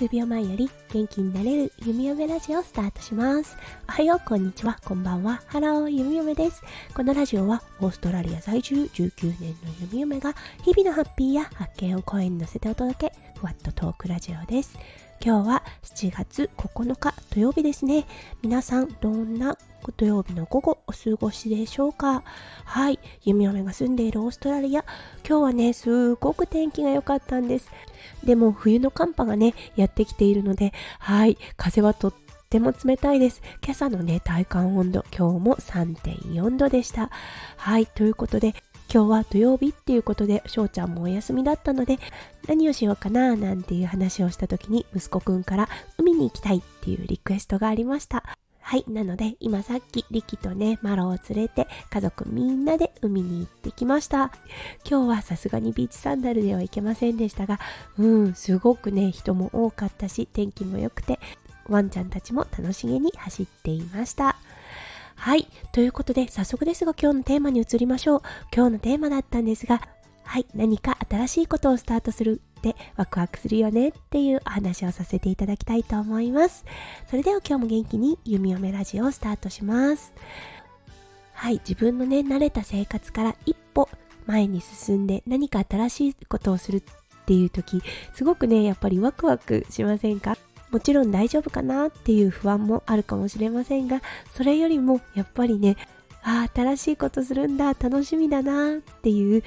数秒前より元気になれる弓嫁ラジオをスタートします。おはよう、こんにちは、こんばんは。ハロー、弓嫁です。このラジオはオーストラリア在住19年の弓嫁が日々のハッピーや発見を声に乗せてお届け、ふわっとトークラジオです。今日は7月9日土曜日ですね。皆さんどんな土曜日の午後お過ごしでしょうか？はい。弓嫁が住んでいるオーストラリア。今日はね、すごく天気が良かったんです。でも冬の寒波がね、やってきているので、はい。風はとっても冷たいです。今朝のね、体感温度、今日も3.4度でした。はい。ということで、今日は土曜日っていうことで、翔ちゃんもお休みだったので、何をしようかななんていう話をした時に、息子くんから海に行きたいっていうリクエストがありました。はい。なので、今さっき、リキとね、マロを連れて、家族みんなで海に行ってきました。今日はさすがにビーチサンダルでは行けませんでしたが、うん、すごくね、人も多かったし、天気も良くて、ワンちゃんたちも楽しげに走っていました。はい。ということで、早速ですが今日のテーマに移りましょう。今日のテーマだったんですが、はい。何か新しいことをスタートするってワクワクするよねっていうお話をさせていただきたいと思います。それでは今日も元気に弓嫁ラジオをスタートします。はい、自分のね、慣れた生活から一歩前に進んで何か新しいことをするっていう時、すごくね、やっぱりワクワクしませんか？もちろん大丈夫かなっていう不安もあるかもしれませんが、それよりもやっぱりね、ああ、新しいことするんだ、楽しみだなっていう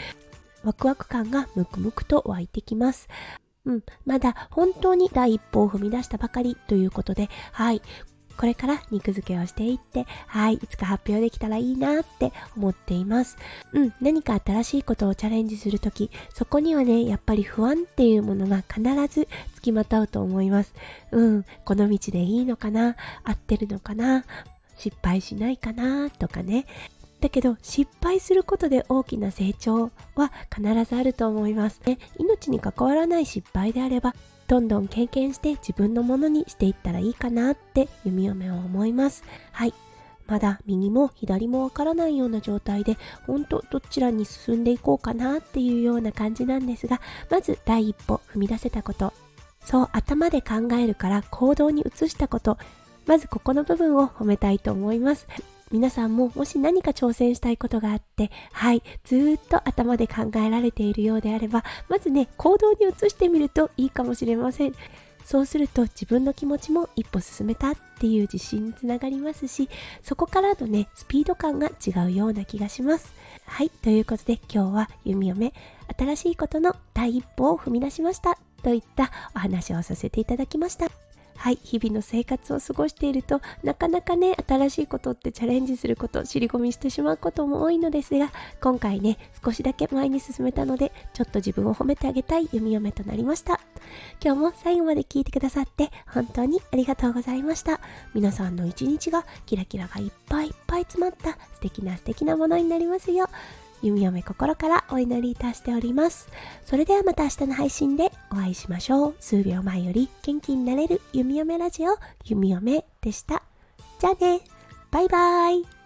ワクワク感がムクムクと湧いてきます。うん、まだ本当に第一歩を踏み出したばかりということで、はい、これから肉付けをしていって、はい、いつか発表できたらいいなって思っています。うん、何か新しいことをチャレンジするとき、そこにはね、やっぱり不安っていうものが必ず付きまとうと思います。うん、この道でいいのかな合ってるのかな失敗しないかなとかね。だけど失敗することで大きな成長は必ずあると思いますね。命に関わらない失敗であればどんどん経験して自分のものにしていったらいいかなって弓嫁は思います。はい。まだ右も左もわからないような状態で、ほんとどちらに進んでいこうかなっていうような感じなんですが、まず第一歩踏み出せたこと、そう頭で考えるから行動に移したこと、まずここの部分を褒めたいと思います。皆さんももし何か挑戦したいことがあって、はい、ずっと頭で考えられているようであれば、まずね、行動に移してみるといいかもしれません。そうすると自分の気持ちも一歩進めたっていう自信につながりますし、そこからのね、スピード感が違うような気がします。はい、ということで今日は弓嫁、新しいことの第一歩を踏み出しましたといったお話をさせていただきました。はい、日々の生活を過ごしているとなかなかね、新しいことってチャレンジすること、尻込みしてしまうことも多いのですが、今回ね、少しだけ前に進めたので、ちょっと自分を褒めてあげたい弓嫁となりました。今日も最後まで聞いてくださって本当にありがとうございました。皆さんの一日がキラキラがいっぱいいっぱい詰まった素敵な素敵なものになりますよ。弓嫁心からお祈りいたしております。それではまた明日の配信でお会いしましょう。数秒前より元気になれる弓嫁ラジオ、弓嫁でした。じゃあね、バイバイ。